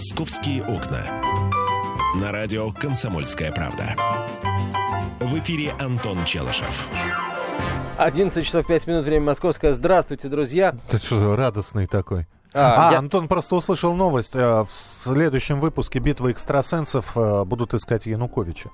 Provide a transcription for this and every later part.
«Московские окна». На радио «Комсомольская правда». В эфире Антон Челышев. 11 часов 5 минут, время московское. Здравствуйте, друзья. Ты что, радостный такой? А, А, я- Антон просто услышал новость. э, В следующем выпуске «Битвы экстрасенсов» э, будут искать Януковича.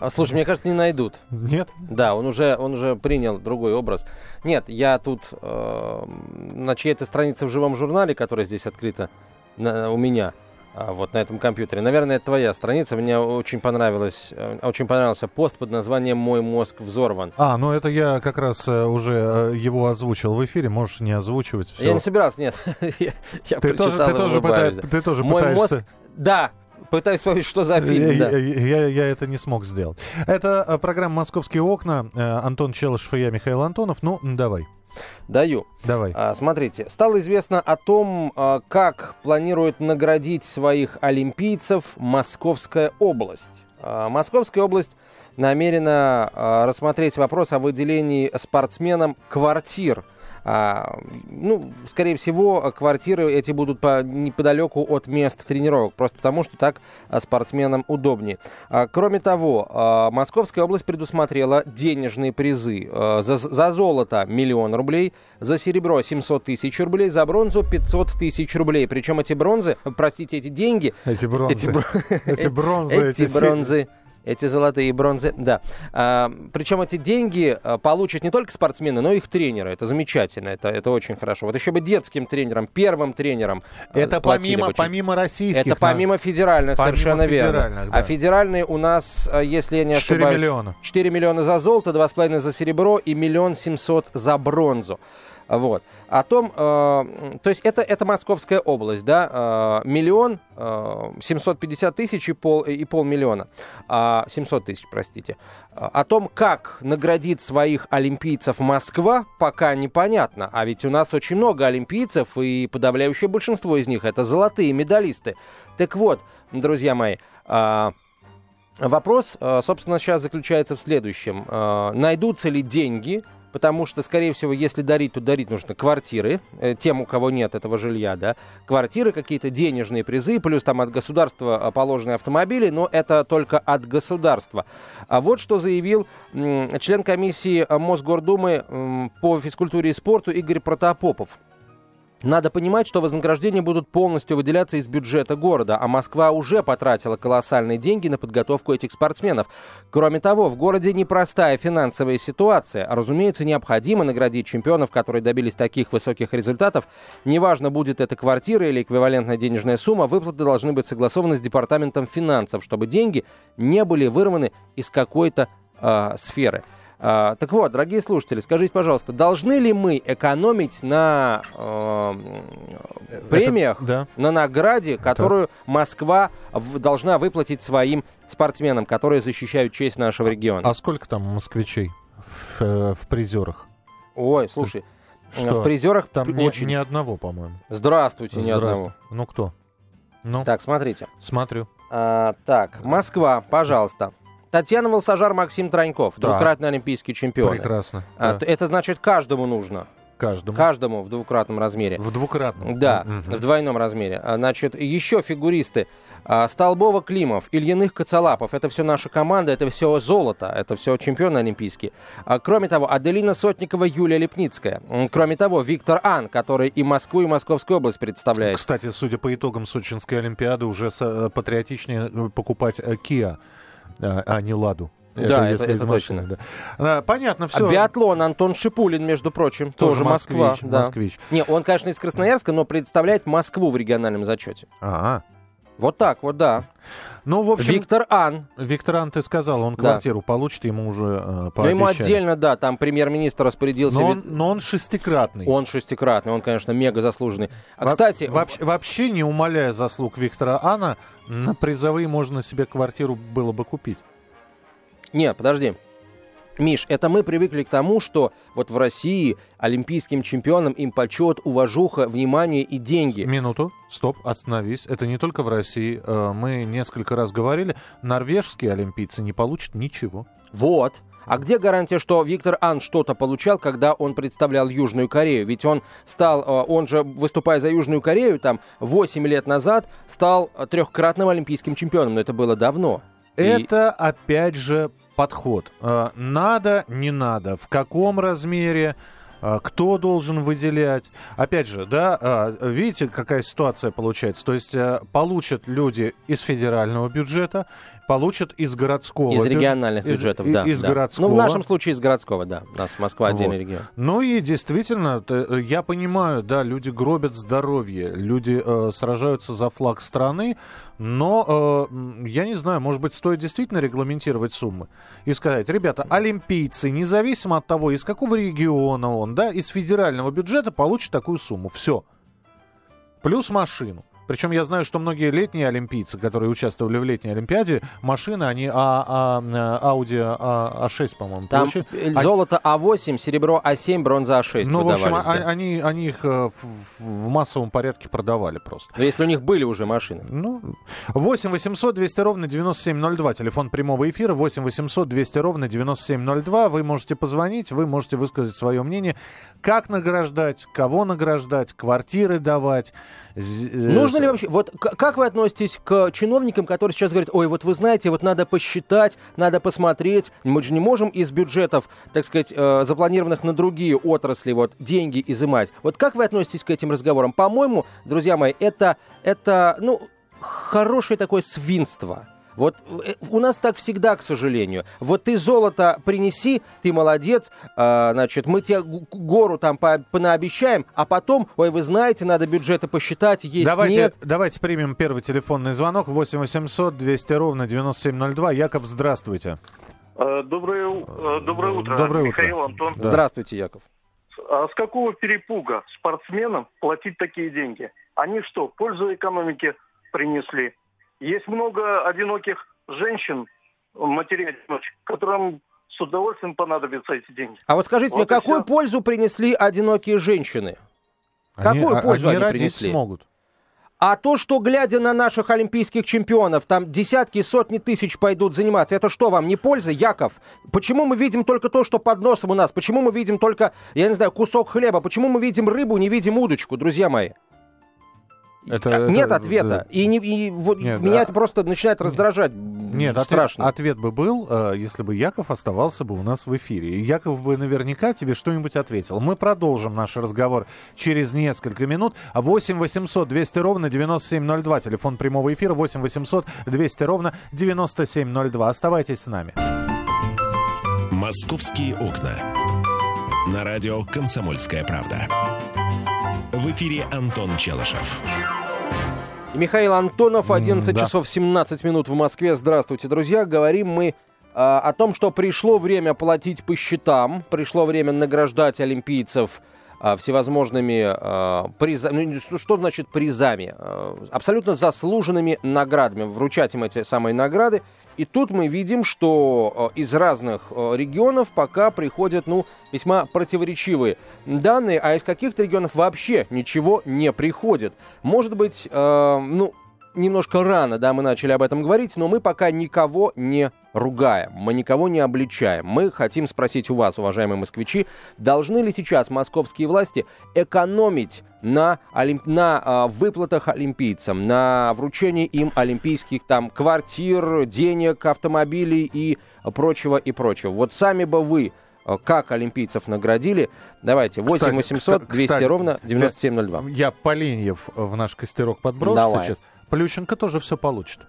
а, Слушай, мне кажется, не найдут. Нет? Да, он уже, он уже принял другой образ. Нет, я тут э, на чьей-то странице в живом журнале, которая здесь открыта на- у меня, а, вот на этом компьютере. Наверное, это твоя страница. Мне очень понравилось, э, очень понравился пост под названием «Мой мозг взорван». А, ну это я как раз э, уже э, его озвучил в эфире. Можешь не озвучивать. Я не собирался, нет. я я Ты тоже, ты тоже, улыбаюсь, пыта- да. ты тоже Мой пытаешься... мозг, да, пытаюсь вспомнить, что за Я, фильм. да. я- я- я это не смог сделать. Это программа «Московские окна». Антон Челышев и я, Михаил Антонов. Ну, давай, Даю. давай. А, Смотрите, стало известно о том, а, как планирует наградить своих олимпийцев Московская область. А, Московская область намерена а, рассмотреть вопрос о выделении спортсменам квартир. А, ну, скорее всего, квартиры эти будут по, неподалеку от мест тренировок, просто потому что так а, спортсменам удобнее. А, Кроме того, а, Московская область предусмотрела денежные призы. А, За, за золото миллион рублей, за серебро 700 тысяч рублей, за бронзу 500 тысяч рублей. Причем эти бронзы, простите, эти деньги, Эти бронзы. эти, бро- Эти бронзы. эти бронзы, эти золотые бронзы, да. А, причем эти деньги а, получат не только спортсмены, но и их тренеры. Это замечательно, это, это очень хорошо. Вот еще бы детским тренером, первым тренером. а, Это помимо, бы помимо российских. Это помимо федеральных, Помимо совершенно верно. федеральных, да. А федеральные у нас, а, если я не 4 ошибаюсь... миллиона. 4 миллиона за золото, 2,5 за серебро и миллион семьсот за бронзу. Вот. О том, э, то есть это, это Московская область, да, э, миллион э, 750 тысяч и, пол, и полмиллиона, А, 700 тысяч, простите. О том, как наградит своих олимпийцев Москва, пока непонятно. А ведь у нас очень много олимпийцев, и подавляющее большинство из них это золотые медалисты. Так вот, друзья мои, а, Вопрос, э, собственно, сейчас заключается в следующем. Э, Найдутся ли деньги? Потому что, скорее всего, если дарить, то дарить нужно квартиры, э, тем, у кого нет этого жилья, да, квартиры, какие-то денежные призы, плюс там от государства э, положенные автомобили, но это только от государства. А вот что заявил член комиссии э, Мосгордумы по физкультуре и спорту Игорь Протопопов. Надо понимать, что вознаграждения будут полностью выделяться из бюджета города, а Москва уже потратила колоссальные деньги на подготовку этих спортсменов. Кроме того, в городе непростая финансовая ситуация. Разумеется, необходимо наградить чемпионов, которые добились таких высоких результатов. Неважно, будет это квартира или эквивалентная денежная сумма, выплаты должны быть согласованы с Департаментом финансов, чтобы деньги не были вырваны из какой-то а, сферы. А, так вот, дорогие слушатели, скажите, пожалуйста, должны ли мы экономить на э, премиях, да. на награде, которую Москва в- должна выплатить своим спортсменам, которые защищают честь нашего региона? А сколько там москвичей в, э, в призерах? Ой, слушай, Что? в призерах Там ни, очень... ни одного, по-моему. Здравствуйте, ни Здравствуй. одного. Ну кто? Ну, Так, смотрите. смотрю. А, так, Москва, пожалуйста. Татьяна Волсажар, Максим Троньков, Да. двукратный олимпийский чемпион. Прекрасно. А, да. Это значит каждому нужно. Каждому. Каждому в двукратном размере. В двукратном. Да, Мгм. в двойном размере. А, Значит, еще фигуристы. А, Столбова, Климов, Ильиных, Коцалапов. Это все наша команда, это все золото, это все чемпионы олимпийские. Кроме того, Аделина Сотникова, Юлия Лепницкая. Кроме того, Виктор Ан, который и Москву, и Московскую область представляет. Кстати, судя по итогам Сочинской Олимпиады, уже э, патриотичнее э, покупать э, Kia, а а не Ладу. Да, если это- это машины, точно. да. А, Понятно, А все. Биатлон Антон Шипулин, между прочим, тоже, Москва. москвич, да. москвич. Не, он, конечно, из Красноярска, но представляет Москву в региональном зачете. А, Вот так вот, да. ну, в общем, Виктор Ан. Виктор Ан, ты сказал, он Да. квартиру получит, ему уже э, Но ему пообещали. отдельно, да, там премьер-министр распорядился. Но он, но он шестикратный. Он шестикратный, он, конечно, мега заслуженный. А, Во- кстати, вообще, вообще не умаляя заслуг Виктора Ана, на призовые можно себе квартиру было бы купить. нет, подожди. Миш, это мы привыкли к тому, что вот в России олимпийским чемпионам им почет, уважуха, внимание и деньги. Минуту, стоп, остановись. Это не только в России. Э, Мы несколько раз говорили, норвежские олимпийцы не получат ничего. Вот. А где гарантия, что Виктор Ан что-то получал, когда он представлял Южную Корею? Ведь он стал, э, он же, выступая за Южную Корею, там, 8 лет назад, стал трехкратным олимпийским чемпионом, но это было давно. Это, И... опять же, подход. Э, надо, не надо, в каком размере, э, кто должен выделять. Опять же, да, э, видите, какая ситуация получается. То есть получат люди из федерального бюджета, получат из городского. Из региональных бюджет, бюджетов, из, да. Из да. городского. Ну, в нашем случае из городского, да. У нас Москва отдельный вот. регион. Ну и действительно, я понимаю, да, люди гробят здоровье, люди э, сражаются за флаг страны, но э, я не знаю, может быть, стоит действительно регламентировать суммы и сказать, ребята, олимпийцы, независимо от того, из какого региона он, да, из федерального бюджета получат такую сумму. Все. Плюс машину. Причем я знаю, что многие летние олимпийцы, которые участвовали в летней Олимпиаде, машины, они а, а, Audi а, А6, по-моему, Там получили. золото А8, серебро А7, бронза А6 Ну, в общем, да. они, они их э, в, в массовом порядке продавали просто. Но если у них были уже машины. Ну, 8 800 200 ровно 9702, телефон прямого эфира, 8 800 200 ровно 9702. Вы можете позвонить, вы можете высказать свое мнение, как награждать, кого награждать, квартиры давать. Нужно ли вообще... Вот как вы относитесь к чиновникам, которые сейчас говорят, ой, вот вы знаете, вот надо посчитать, надо посмотреть, мы же не можем из бюджетов, так сказать, э, запланированных на другие отрасли, вот, деньги изымать. Вот как вы относитесь к этим разговорам? По-моему, друзья мои, это, это, ну, хорошее такое свинство. Вот э, у нас так всегда, к сожалению. Вот ты золото принеси, ты молодец, э, значит, мы тебе гору там по понаобещаем, а потом, ой, вы знаете, надо бюджеты посчитать, есть, давайте, нет. Давайте примем первый телефонный звонок. 8 800 200 ровно 9702. Яков, здравствуйте. Э, доброе, э, доброе утро, доброе Михаил, утро. Антон. Да. Здравствуйте, Яков. А с какого перепуга спортсменам платить такие деньги? Они что, пользу экономике принесли? Есть много одиноких женщин, матерей которым с удовольствием понадобятся эти деньги. А вот скажите вот мне, какую все. пользу принесли одинокие женщины? Они, какую а, пользу они, они принесли? смогут. А то, что, глядя на наших олимпийских чемпионов, там десятки, сотни тысяч пойдут заниматься, это что, вам не польза, Яков? Почему мы видим только то, что под носом у нас? Почему мы видим только, я не знаю, кусок хлеба? Почему мы видим рыбу, не видим удочку, друзья мои? Это, Нет это, ответа. Да. И, не, и вот Нет, меня а... это просто начинает раздражать. Нет, страшно. Ответ, ответ бы был, э, если бы Яков оставался бы у нас в эфире. И Яков бы наверняка тебе что-нибудь ответил. Мы продолжим наш разговор через несколько минут. 8 800 200 ровно 9702. Телефон прямого эфира 8 800 200 ровно 9702. Оставайтесь с нами. Московские окна. На радио «Комсомольская правда». В эфире Антон Челышев. Михаил Антонов, 11 да. часов 17 минут в Москве. Здравствуйте, друзья. Говорим мы э, о том, что пришло время платить по счетам, пришло время награждать олимпийцев э, всевозможными э, призами. Ну, что значит призами? Э, абсолютно заслуженными наградами. Вручать им эти самые награды и тут мы видим, что э, из разных э, регионов пока приходят, ну, весьма противоречивые данные, а из каких-то регионов вообще ничего не приходит. Может быть, э, ну, немножко рано, да, мы начали об этом говорить, но мы пока никого не ругаем, мы никого не обличаем. Мы хотим спросить у вас, уважаемые москвичи, должны ли сейчас московские власти экономить на, олимп... на э, выплатах олимпийцам, на вручении им олимпийских там квартир, денег, автомобилей и прочего и прочего. Вот сами бы вы а, как олимпийцев наградили. Давайте, 8 800 200 кстати, ровно 9702. Я, я Полиньев в наш костерок подброшу Давай. сейчас. Плющенко тоже все получит.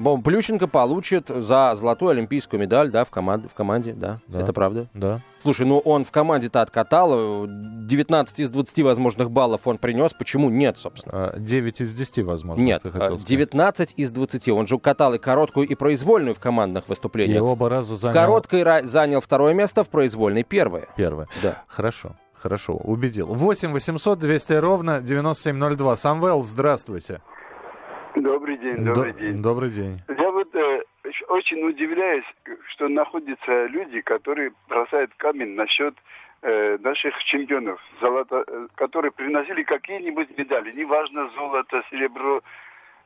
Бом Плющенко получит за золотую олимпийскую медаль, да, в, команде, в команде, да, да, это правда. Да. Слушай, ну он в команде-то откатал, 19 из 20 возможных баллов он принес, почему нет, собственно? 9 а, из 10, возможно. Нет, 19 из 20, он же катал и короткую, и произвольную в командных выступлениях. И оба раза занял... В короткой занял второе место, в произвольной первое. Первое. Да. Хорошо. Хорошо, убедил. 8 800 200 ровно 9702. Самвел, здравствуйте. Добрый день, добрый До, день. Добрый день. Я вот э, очень удивляюсь, что находятся люди, которые бросают камень насчет э, наших чемпионов, золото, э, которые приносили какие-нибудь медали, неважно золото, серебро.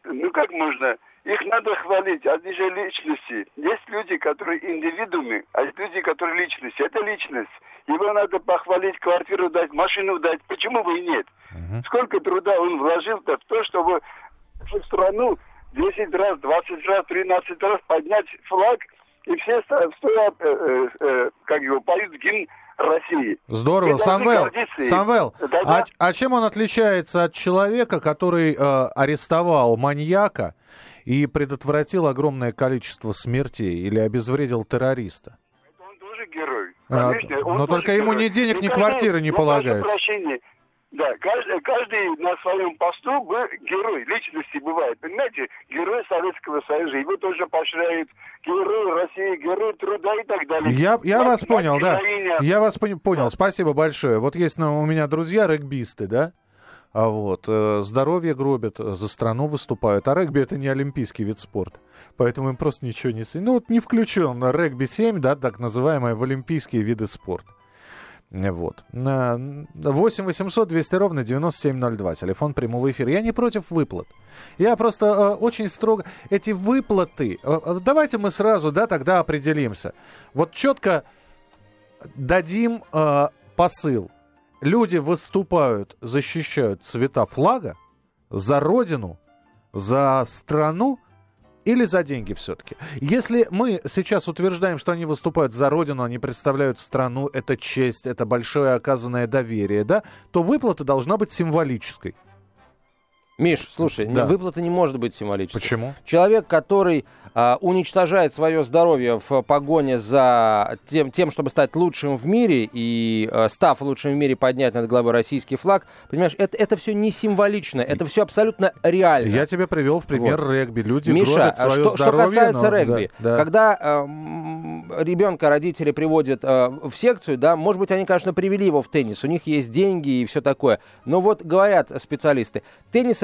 Ну как можно их надо хвалить, они же личности. Есть люди, которые индивидуумы, а есть люди, которые личности. Это личность. Его надо похвалить, квартиру дать, машину дать. Почему бы и нет? Угу. Сколько труда он вложил-то в то, чтобы в страну 10 раз, 20 раз, 13 раз поднять флаг, и все стоят, э, э, э, как его, поют гимн России. Здорово. Самвел, Самвел а, а чем он отличается от человека, который э, арестовал маньяка и предотвратил огромное количество смертей или обезвредил террориста? Он тоже герой. А, Конечно, а, но только ему герой. ни денег, ни квартиры не полагается. Прощения. Да, каждый, каждый на своем посту был герой, личности бывает. Понимаете, герой Советского Союза, его тоже поощряют герой России, герой труда и так далее. Я, я вас понял, да. Я вас понял, спасибо большое. Вот есть ну, у меня друзья регбисты, да? А вот, э, здоровье гробят, за страну выступают. А регби это не олимпийский вид спорта. Поэтому им просто ничего не... Ну, вот не включен регби-7, да, так называемое, в олимпийские виды спорта. Вот. 8 800 200 ровно 9702. Телефон прямого эфира. Я не против выплат. Я просто э, очень строго... Эти выплаты... Э, э, давайте мы сразу, да, тогда определимся. Вот четко дадим э, посыл. Люди выступают, защищают цвета флага за родину, за страну, или за деньги все-таки? Если мы сейчас утверждаем, что они выступают за родину, они представляют страну, это честь, это большое оказанное доверие, да, то выплата должна быть символической. Миш, слушай, да. выплата не может быть символической. Почему? Человек, который а, уничтожает свое здоровье в погоне за тем, тем, чтобы стать лучшим в мире и, а, став лучшим в мире, поднять над головой российский флаг, понимаешь, это, это все не символично, это все абсолютно реально. Я тебе привел в пример вот. регби. Люди Миша, гробят свое что, здоровье. Что касается но... регби, да, да. когда э, ребенка родители приводят э, в секцию, да, может быть, они, конечно, привели его в теннис, у них есть деньги и все такое, но вот говорят специалисты,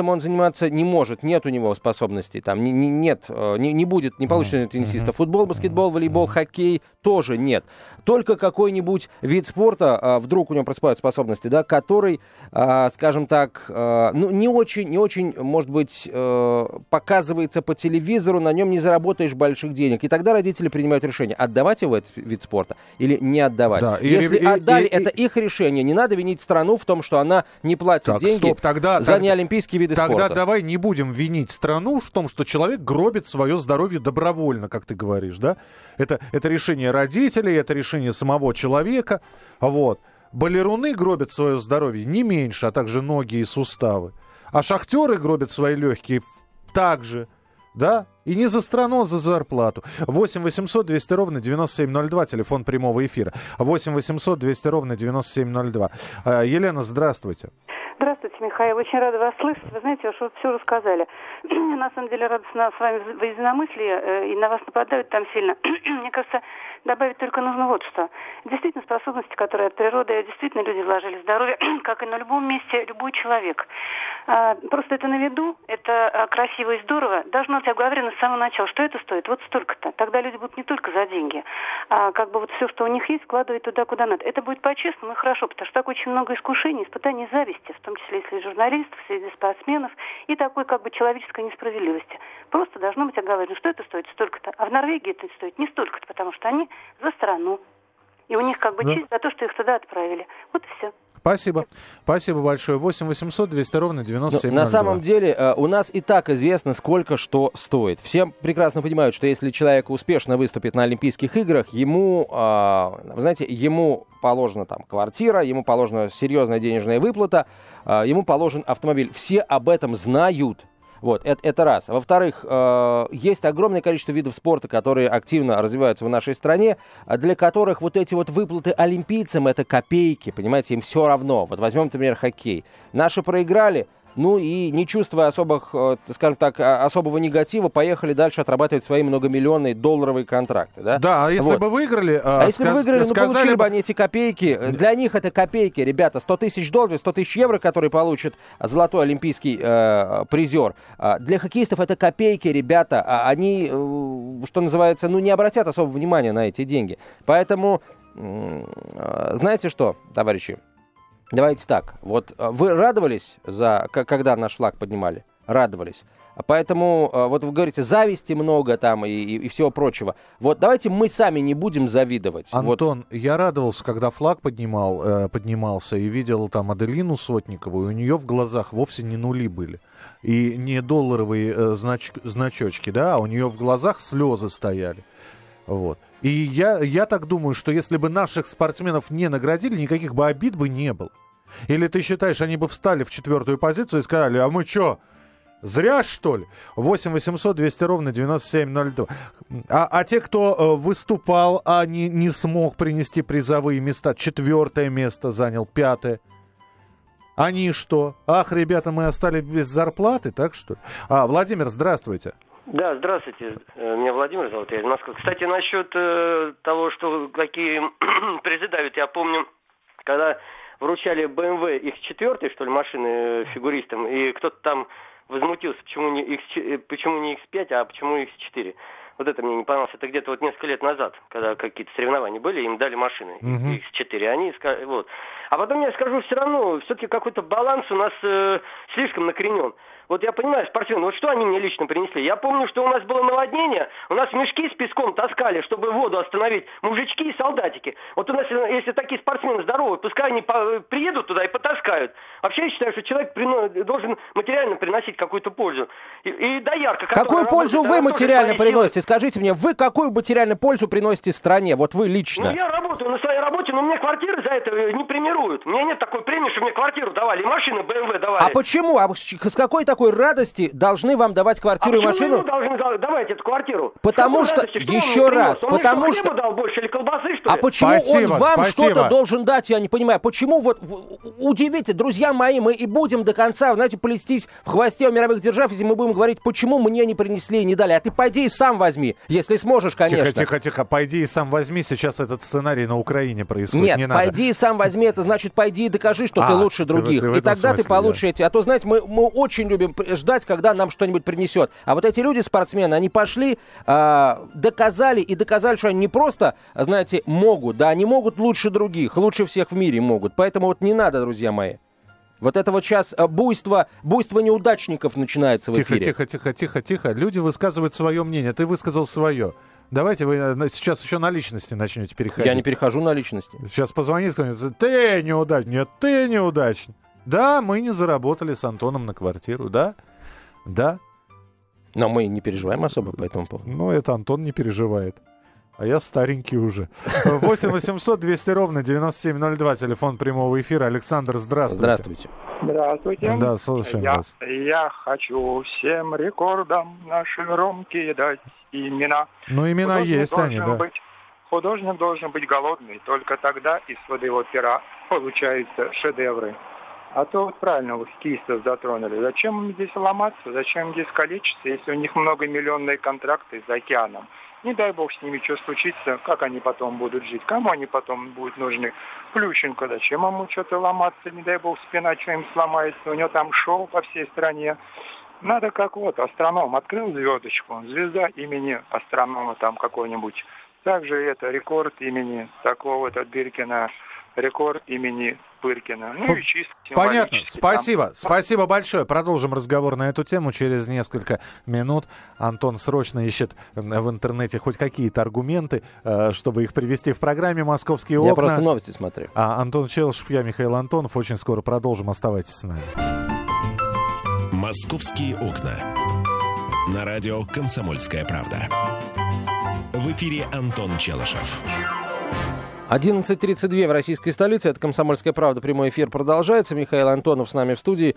теннисом он заниматься не может, нет у него способностей, там, не, не, нет, э, не, не будет не получится mm-hmm. теннисиста. Футбол, баскетбол, волейбол, хоккей тоже нет. Только какой-нибудь вид спорта, а, вдруг у него просыпают способности, да, который, а, скажем так, а, ну, не очень, не очень, может быть, э, показывается по телевизору, на нем не заработаешь больших денег. И тогда родители принимают решение, отдавать его этот вид спорта или не отдавать. Да, Если и, отдали, и, это и, их решение. Не надо винить страну в том, что она не платит так, деньги стоп, тогда, за так, неолимпийские виды тогда спорта. Тогда давай не будем винить страну в том, что человек гробит свое здоровье добровольно, как ты говоришь, да? Это, это решение родителей, это решение самого человека. Вот. Балеруны гробят свое здоровье не меньше, а также ноги и суставы. А шахтеры гробят свои легкие также. Да? И не за страну, а за зарплату. 8 800 200 ровно 9702, телефон прямого эфира. 8 800 200 ровно 9702. А, Елена, здравствуйте. Здравствуйте, Михаил. Очень рада вас слышать. Вы знаете, вы все рассказали. на самом деле радостно с вами в единомыслие, э, и на вас нападают там сильно. Мне кажется, добавить только нужно вот что. Действительно, способности, которые от природы, действительно люди вложили здоровье, как и на любом месте любой человек. А, просто это на виду, это а, красиво и здорово. Должно быть оговорено с самого начала, что это стоит вот столько-то. Тогда люди будут не только за деньги, а как бы вот все, что у них есть, вкладывать туда, куда надо. Это будет по-честному и хорошо, потому что так очень много искушений, испытаний зависти, в том числе среди журналистов, среди спортсменов и такой как бы человеческой несправедливости. Просто должно быть оговорено, что это стоит столько-то. А в Норвегии это стоит не столько-то, потому что они за страну. И у них как бы да. честь за то, что их туда отправили. Вот и все. Спасибо. Спасибо большое. 8 800 200 ровно 9702. Ну, на самом деле э, у нас и так известно, сколько что стоит. Все прекрасно понимают, что если человек успешно выступит на Олимпийских играх, ему, э, знаете, ему положена там квартира, ему положена серьезная денежная выплата, э, ему положен автомобиль. Все об этом знают. Вот, это, это раз. Во-вторых, э, есть огромное количество видов спорта, которые активно развиваются в нашей стране, а для которых вот эти вот выплаты олимпийцам это копейки, понимаете, им все равно. Вот возьмем, например, хоккей. Наши проиграли, ну и не чувствуя особых, э, скажем так, а, особого негатива, поехали дальше отрабатывать свои многомиллионные долларовые контракты. Да, да а если вот. бы выиграли... Э, а если бы выиграли, ну получили бы они эти копейки. Для них это копейки, ребята. 100 тысяч долларов, 100 тысяч евро, которые получит золотой олимпийский э, призер. А для хоккеистов это копейки, ребята. А они, э, что называется, ну не обратят особого внимания на эти деньги. Поэтому, э, знаете что, товарищи? Давайте так. Вот э, вы радовались, за, когда наш флаг поднимали? радовались. Поэтому, э, вот вы говорите, зависти много там и, и, и всего прочего. Вот давайте мы сами не будем завидовать. Антон, вот. я радовался, когда флаг поднимал, э, поднимался и видел там Аделину Сотникову, и у нее в глазах вовсе не нули были. И не долларовые знач, значочки, да, а у нее в глазах слезы стояли. Вот. И я, я так думаю, что если бы наших спортсменов не наградили, никаких бы обид бы не было. Или ты считаешь, они бы встали в четвертую позицию и сказали, а мы что, Зря, что ли? 8 800 200 ровно 9702. А, а те, кто э, выступал, а не, не смог принести призовые места, четвертое место занял, пятое. Они что? Ах, ребята, мы остались без зарплаты, так что? А, Владимир, здравствуйте. Да, здравствуйте. Э, меня Владимир зовут, я из Москвы. Кстати, насчет э, того, что какие призы давят, я помню, когда вручали BMW X4, что ли, машины э, фигуристам, и кто-то там возмутился, почему не, X, э, почему не X5, а почему X4. Вот это мне не понравилось. Это где-то вот несколько лет назад, когда какие-то соревнования были, им дали машины uh-huh. X4. Они вот. А потом я скажу, все равно, все-таки какой-то баланс у нас э, слишком накоренен. Вот я понимаю, спортсмены, вот что они мне лично принесли? Я помню, что у нас было наводнение, у нас мешки с песком таскали, чтобы воду остановить, мужички и солдатики. Вот у нас, если такие спортсмены здоровые, пускай они по- приедут туда и потаскают. Вообще я считаю, что человек прино- должен материально приносить какую-то пользу. И, и доярка, Какую пользу работает, вы материально приносите? Скажите мне, вы какую материальную пользу приносите стране? Вот вы лично. Ну, я работаю на своей работе, но мне квартиры за это не премируют. У меня нет такой премии, что мне квартиру давали, и машины BMW давали. А почему? А с какой такой радости должны вам давать квартиру а и машину? должны давать эту квартиру? Потому что, еще раз, он потому что... дал больше или колбасы, что ли? А почему спасибо, он вам что-то должен дать, я не понимаю. Почему вот, удивите, друзья мои, мы и будем до конца, знаете, плестись в хвосте у мировых держав, если мы будем говорить, почему мне не принесли и не дали. А ты пойди и сам возьми, если сможешь, конечно. Тихо, тихо, тихо, пойди и сам возьми, сейчас этот сценарий на Украине происходит. Нет, не пойди и сам возьми, это значит, пойди и докажи, что а, ты лучше других. Ты, ты и тогда смысле, ты получишь да. эти. А то, знаете, мы, мы очень любим ждать, когда нам что-нибудь принесет. А вот эти люди, спортсмены, они пошли, э, доказали и доказали, что они не просто, знаете, могут, да, они могут лучше других, лучше всех в мире могут. Поэтому вот не надо, друзья мои. Вот это вот сейчас а, буйство, буйство неудачников начинается в тихо, эфире. Тихо, тихо, тихо, тихо. Люди высказывают свое мнение. Ты высказал свое. Давайте вы э, сейчас еще на личности начнете переходить. Я не перехожу на личности. Сейчас позвонит кто-нибудь. Ты неудачник. Нет, ты неудачник. Да, мы не заработали с Антоном на квартиру, да? Да. Но мы не переживаем особо по этому поводу. Ну, это Антон не переживает. А я старенький уже. 8 800 200 ровно 9702, телефон прямого эфира. Александр, здравствуйте. Здравствуйте. Здравствуйте. Да, слушаем я, вас. Я хочу всем рекордам наши громкие дать имена. Ну, имена художник есть они, да. Быть, художник должен быть голодный, только тогда из своего пера получаются шедевры. А то вот правильно вы хоккеистов затронули. Зачем им здесь ломаться, зачем им здесь калечиться, если у них многомиллионные контракты за океаном? Не дай бог с ними что случится, как они потом будут жить, кому они потом будут нужны. Плющенко, зачем ему что-то ломаться, не дай бог спина что им сломается, у него там шоу по всей стране. Надо как вот, астроном открыл звездочку, звезда имени астронома там какой-нибудь. Также это рекорд имени такого-то Биркина рекорд имени Пыркина. Ну и чисто Понятно. Спасибо. Там. Спасибо большое. Продолжим разговор на эту тему через несколько минут. Антон срочно ищет в интернете хоть какие-то аргументы, э, чтобы их привести в программе «Московские окна». Я просто новости смотрю. А Антон Челшев, я Михаил Антонов. Очень скоро продолжим. Оставайтесь с нами. «Московские окна». На радио «Комсомольская правда». В эфире Антон Челышев. 11.32 в российской столице. Это «Комсомольская правда». Прямой эфир продолжается. Михаил Антонов с нами в студии.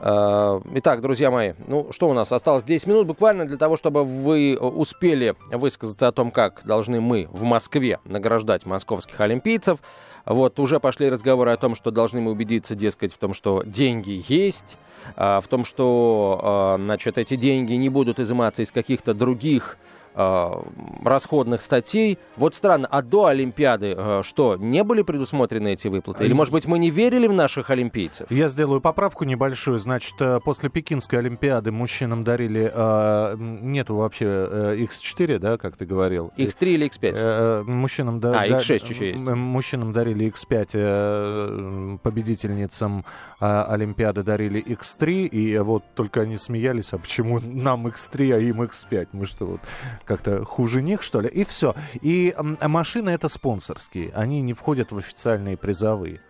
А, итак, друзья мои, ну что у нас? Осталось 10 минут буквально для того, чтобы вы успели высказаться о том, как должны мы в Москве награждать московских олимпийцев. Вот уже пошли разговоры о том, что должны мы убедиться, дескать, в том, что деньги есть, а, в том, что, а, значит, эти деньги не будут изыматься из каких-то других расходных статей. Вот странно, а до Олимпиады э, что, не были предусмотрены эти выплаты? Или, может быть, мы не верили в наших олимпийцев? Я сделаю поправку небольшую. Значит, э, после Пекинской Олимпиады мужчинам дарили... Э, нету вообще э, X4, да, как ты говорил? X3 или X5? Э, мужчинам да, а, да, X6 еще есть. Мужчинам дарили X5, э, победительницам э, Олимпиады дарили X3, и вот только они смеялись, а почему нам X3, а им X5? Мы что, вот как-то хуже них, что ли? И все. И машины это спонсорские, они не входят в официальные призовые.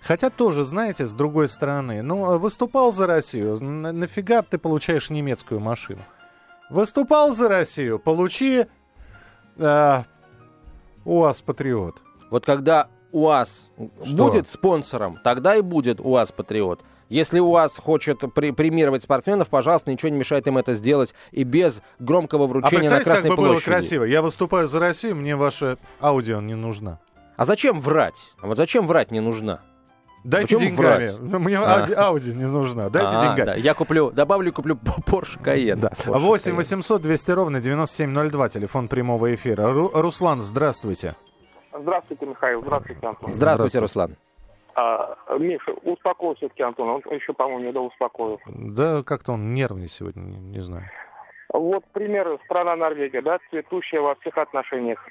Хотя тоже, знаете, с другой стороны, ну, выступал за Россию, на нафига ты получаешь немецкую машину? Выступал за Россию, получи э, УАЗ Патриот. Вот когда УАЗ Что? будет спонсором, тогда и будет УАЗ Патриот. Если УАЗ хочет при- премировать спортсменов, пожалуйста, ничего не мешает им это сделать и без громкого А вручения на представляете, Красной как бы было площади. красиво? Я выступаю за Россию, мне ваша аудио не нужна. А зачем врать? А вот зачем врать не нужна? Дайте Почему деньгами. врать? Мне А. ауди- аудио не нужна. Дайте А, деньгами. да, Я куплю, добавлю, и куплю Porsche Cayenne. Да. Porsche 8 Cayenne. 800 200 ровно 9702, телефон прямого эфира. Ру- Руслан, здравствуйте. Здравствуйте, Михаил. Здравствуйте, Антон. Здравствуйте, Здравствуйте. Руслан. А, Миша, успокой все-таки Антон. Он еще, по-моему, не успокоил. Да, как-то он нервный сегодня, не, не знаю. Вот пример страна Норвегия, да, цветущая во всех отношениях.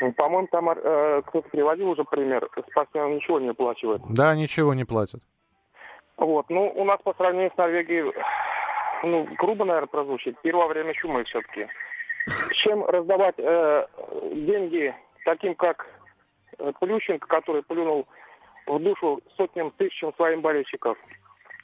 Ну, По-моему, там э, кто-то приводил уже пример, спортсменам ничего не оплачивают. Да, ничего не платят. Вот, ну, у нас по сравнению с Норвегией, ну, грубо, наверное, прозвучит, пир во время чумы все-таки. Чем раздавать э, деньги таким, как э, Плющенко, который плюнул в душу сотням тысячам своим болельщиков,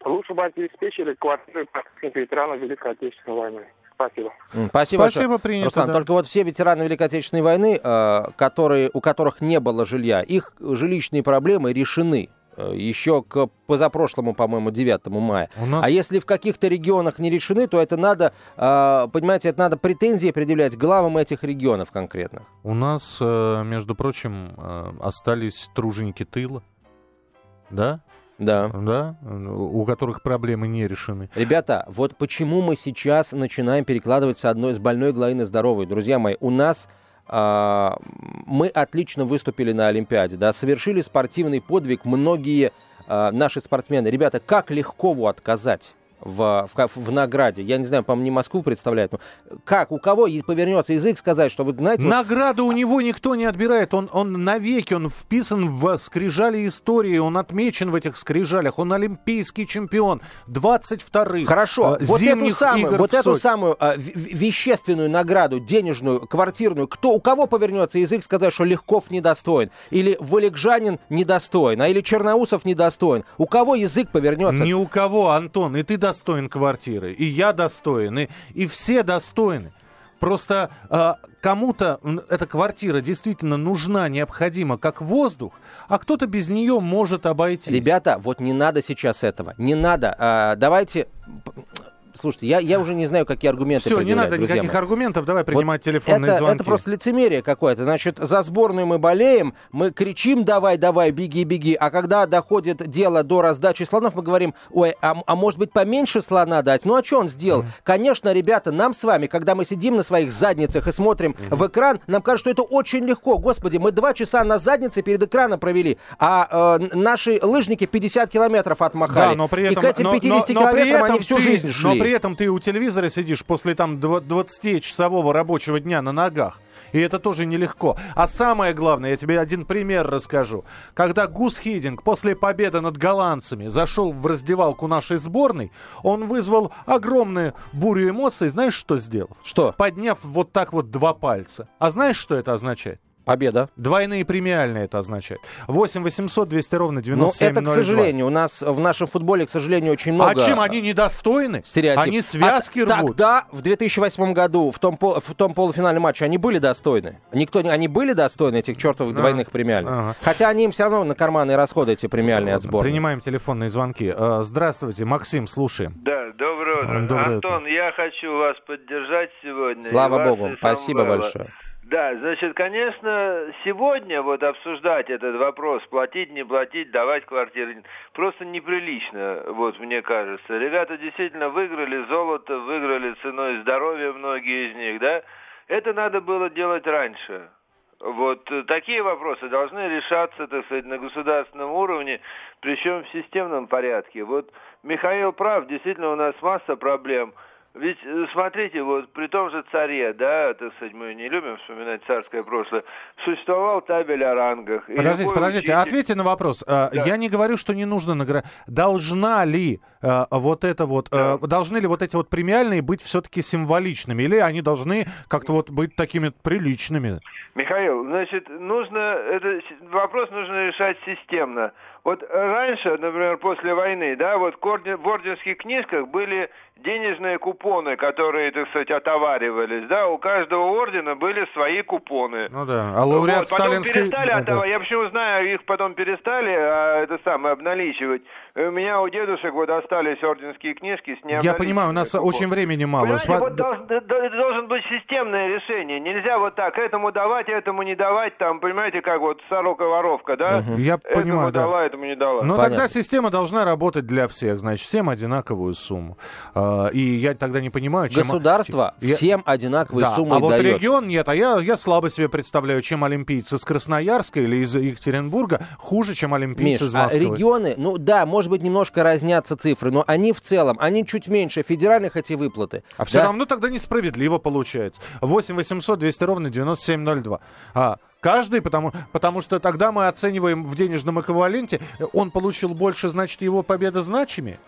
лучше бы обеспечили квартиры ветеранов Великой Отечественной войны. Спасибо. Спасибо, Спасибо, большое. принято, Руслан, да. только вот все ветераны Великой Отечественной войны, э, которые, у которых не было жилья, их жилищные проблемы решены э, еще к позапрошлому, по-моему, 9 мая. У нас- А если в каких-то регионах не решены, то это надо, э, понимаете, это надо претензии предъявлять главам этих регионов конкретных. У нас, между прочим, остались труженики тыла. Да? Да. Да? У которых проблемы не решены. Ребята, вот почему мы сейчас начинаем перекладывать с одной с больной головы на здоровую. Друзья мои, у нас а, мы отлично выступили на Олимпиаде, да, совершили спортивный подвиг многие а, наши спортсмены. Ребята, как легко его отказать? В, в, в награде. Я не знаю, по-моему, не Москву представляет. Но как, у кого повернется язык сказать, что вы знаете... вот- Награду у него никто не отбирает. Он, он навеки, он вписан в скрижали истории, он отмечен в этих скрижалях. Он олимпийский чемпион. 22-х. Хорошо, э, вот эту самую, вот эту самую в- вещественную награду, денежную, квартирную, кто, у кого повернется язык сказать, что Легков недостоин, или Валикжанин недостоин, а или Черноусов недостоин? У кого язык повернется? Ни у кого, Антон, и ты достоин квартиры, и я достоин, и, и все достойны. Просто э, кому-то эта квартира действительно нужна, необходима, как воздух, а кто-то без нее может обойтись. Ребята, вот не надо сейчас этого, не надо. А, давайте... Слушайте, я, я уже не знаю, какие аргументы Все, не надо никаких мои. аргументов, давай принимать Вот телефонные это, звонки. это просто лицемерие какое-то. Значит, за сборную мы болеем, мы кричим «давай, давай, беги, беги», а когда доходит дело до раздачи слонов, мы говорим «ой, а, а может быть поменьше слона дать?» Ну а что он сделал? Конечно, ребята, нам с вами, когда мы сидим на своих задницах и смотрим в экран, нам кажется, что это очень легко. Господи, мы два часа на заднице перед экраном провели, а э, наши лыжники 50 километров отмахали. Да, но при этом, и к этим но- 50 но- но при километрам они этом всю ты- жизнь шли. Но при этом ты у телевизора сидишь после там дв- 20-часового рабочего дня на ногах. И это тоже нелегко. А самое главное, я тебе один пример расскажу. Когда Гус Хидинг после победы над голландцами зашел в раздевалку нашей сборной, он вызвал огромную бурю эмоций. Знаешь, что сделал? Что? Подняв вот так вот два пальца. А знаешь, что это означает? Победа. Двойные премиальные это означает. 8 800 200 ровно Но 9702. это, к сожалению, у нас в нашем футболе, к сожалению, очень много... А чем они недостойны? стереотип. Они связки А рвут. Тогда, в 2008 году, в том, в том полуфинальном матче, они были достойны. Никто не, они были достойны этих чертовых Да. двойных премиальных. Ага. Хотя они им все равно на карманные расходы эти премиальные от сборной. Принимаем телефонные звонки. Э, Здравствуйте, Максим, слушаем. Да, доброе утро. Доброе Антон, я хочу вас поддержать сегодня. Слава богу, спасибо большое. Да, значит, конечно, сегодня вот обсуждать этот вопрос, платить, не платить, давать квартиры, просто неприлично, вот мне кажется. Ребята действительно выиграли золото, выиграли ценой здоровья многие из них, да? Это надо было делать раньше. Вот такие вопросы должны решаться, так сказать, на государственном уровне, причем в системном порядке. Вот Михаил прав, действительно у нас масса проблем – ведь, э, смотрите, вот при том же царе, да, так сказать, мы не любим вспоминать царское прошлое, существовал табель о рангах. Подождите, подождите, учитель... ответьте на вопрос. А, да. Я не говорю, что не нужно награждать. Должна ли вот это вот, да. должны ли вот эти вот премиальные быть все-таки символичными, или они должны как-то вот быть такими приличными? Михаил, значит, нужно, это вопрос нужно решать системно. Вот раньше, например, после войны, да, вот в орденских книжках были денежные купоны, которые, так сказать, отоваривались, да, у каждого ордена были свои купоны. Ну да, а лауреат вот, потом сталинской... перестали отоваривать, я почему знаю, их потом перестали, а, это самое, обналичивать. У меня у дедушек вот остались орденские книжки с Я понимаю, у нас купон. очень времени мало. Понимаете, Сва... вот должен, должен быть системное решение, нельзя вот так, этому давать, этому не давать, там, понимаете, как вот сорока-воровка, да? Угу. Я этому понимаю, дала, да. этому не дала. Но Понятно. тогда система должна работать для всех, значит, всем одинаковую сумму. А, и я тогда не понимаю, чем... Государство я... всем одинаковые да, суммы А вот дает. регион нет, а я, я слабо себе представляю, чем олимпийцы из Красноярска или из Екатеринбурга хуже, чем олимпийцы Миш, из Москвы. А регионы, ну да, может быть, немножко разнятся цифры, но они в целом, они чуть меньше федеральных эти выплаты. А все равно тогда несправедливо получается. 8 800 200 ровно 9702. А, Каждый, потому, потому что тогда мы оцениваем в денежном эквиваленте, он получил больше, значит, его победа значимее?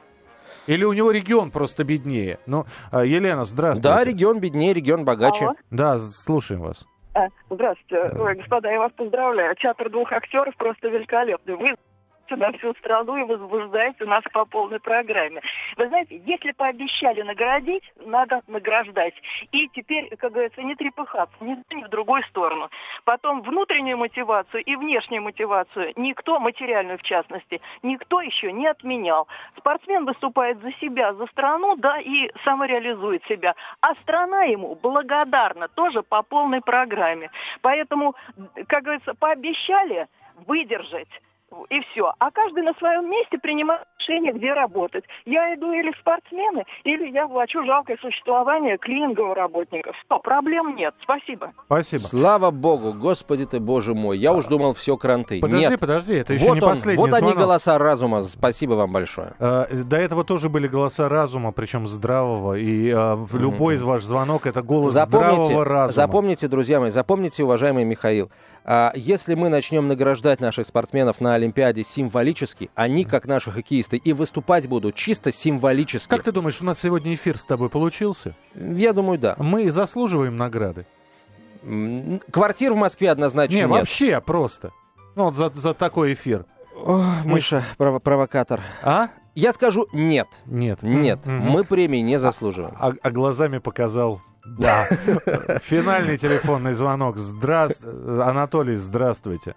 Или у него регион просто беднее? Ну, а, Елена, здравствуйте. Да, регион беднее, регион богаче. Алло. Да, слушаем вас. А, здравствуйте, Ой, господа, я вас поздравляю. Театр двух актеров просто великолепный. Вы на всю страну и возбуждаете нас по полной программе. Вы знаете, если пообещали наградить, надо награждать. И теперь, как говорится, не трепыхаться ни ни в другую сторону. Потом внутреннюю мотивацию и внешнюю мотивацию никто, материальную в частности, никто еще не отменял. Спортсмен выступает за себя, за страну, да, и самореализует себя. А страна ему благодарна тоже по полной программе. Поэтому, как говорится, пообещали выдержать и все. А каждый на своем месте принимает решение, где работать. Я иду или в спортсмены, или я влачу жалкое существование клининговых работников. Что, проблем нет. Спасибо. Спасибо. Слава богу, господи ты, боже мой. Я уж думал, все кранты. Подожди, нет. подожди, это еще вот не он, последний Вот звонок. они голоса разума. Спасибо вам большое. А, до этого тоже были голоса разума, причем здравого. И а, в любой mm-hmm. из ваш звонок это голос запомните, здравого разума. Запомните, друзья мои, запомните, уважаемый Михаил, если мы начнем награждать наших спортсменов на Олимпиаде символически, они, как наши хоккеисты, и выступать будут чисто символически. Как ты думаешь, у нас сегодня эфир с тобой получился? Я думаю, да. Мы заслуживаем награды. Квартир в Москве однозначно Не, нет. вообще просто. Ну, вот за, за такой эфир. О, Миша, пров- провокатор. А? Я скажу нет. Нет. Нет, М-м. мы премии не заслуживаем. А, а глазами показал да. Финальный телефонный звонок. Здравствуйте. Анатолий, здравствуйте.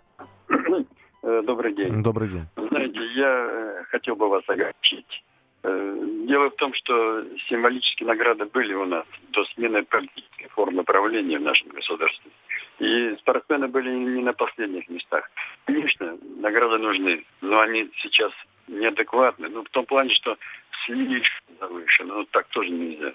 Э, добрый день. Добрый день. Знаете, я э, хотел бы вас огорчить. Э, дело в том, что символические награды были у нас до смены политической формы правления в нашем государстве. И спортсмены были не на последних местах. Конечно, награды нужны, но они сейчас неадекватны. Ну, в том плане, что слишком завышены. Ну, так тоже нельзя.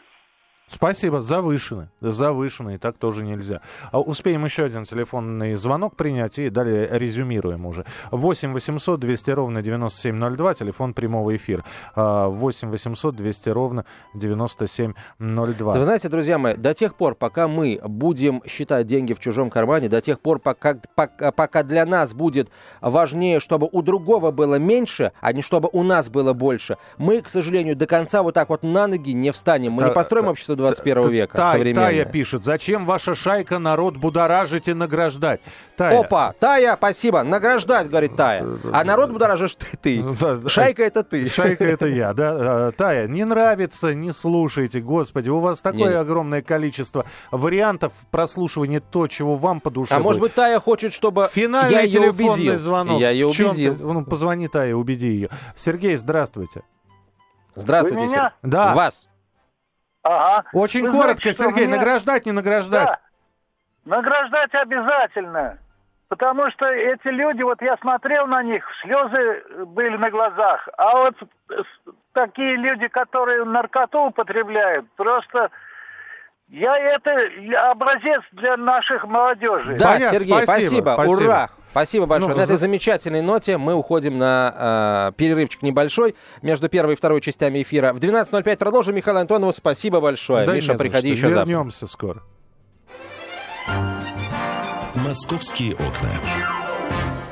Спасибо, завышены. Завышены, и так тоже нельзя. А успеем еще один телефонный звонок принять и далее резюмируем уже. 8 800 200 ровно 9702, телефон прямого эфира. 8 800 200 ровно 9702. Да вы знаете, друзья мои, до тех пор, пока мы будем считать деньги в чужом кармане, до тех пор, пока, пока, пока для нас будет важнее, чтобы у другого было меньше, а не чтобы у нас было больше, мы, к сожалению, до конца вот так вот на ноги не встанем. Мы та, не построим общество 21 века Тай, современное. Тая пишет, зачем ваша шайка народ будоражить и награждать? Тая. Опа, Тая, спасибо, награждать, говорит Тая. А народ будоражишь ты, ты. Шайка это ты. Шайка это я, да. А, Тая, не нравится, не слушайте, господи, у вас такое Нет. огромное количество вариантов прослушивания то, чего вам по душе А может быть, Тая хочет, чтобы Финальный я ее телефонный убедил. звонок. Я ее убедил. Ну, позвони Тае, убеди ее. Сергей, здравствуйте. Здравствуйте? Сергей. Да. Вас. Ага. Очень Вы коротко, знаете, Сергей, меня... награждать, не награждать? Да. Награждать обязательно. Потому что эти люди, вот я смотрел на них, слезы были на глазах. А вот такие люди, которые наркоту употребляют, просто Я это образец для наших молодежи. Да, Понятно, Сергей, спасибо, спасибо, спасибо. ура! Спасибо большое. Ну, На этой за- замечательной ноте мы уходим на э, перерывчик небольшой между первой и второй частями эфира. В 12.05 продолжим. Михаил Антонову, спасибо большое. Да Миша, приходи еще завтра. Вернемся скоро. «Московские окна».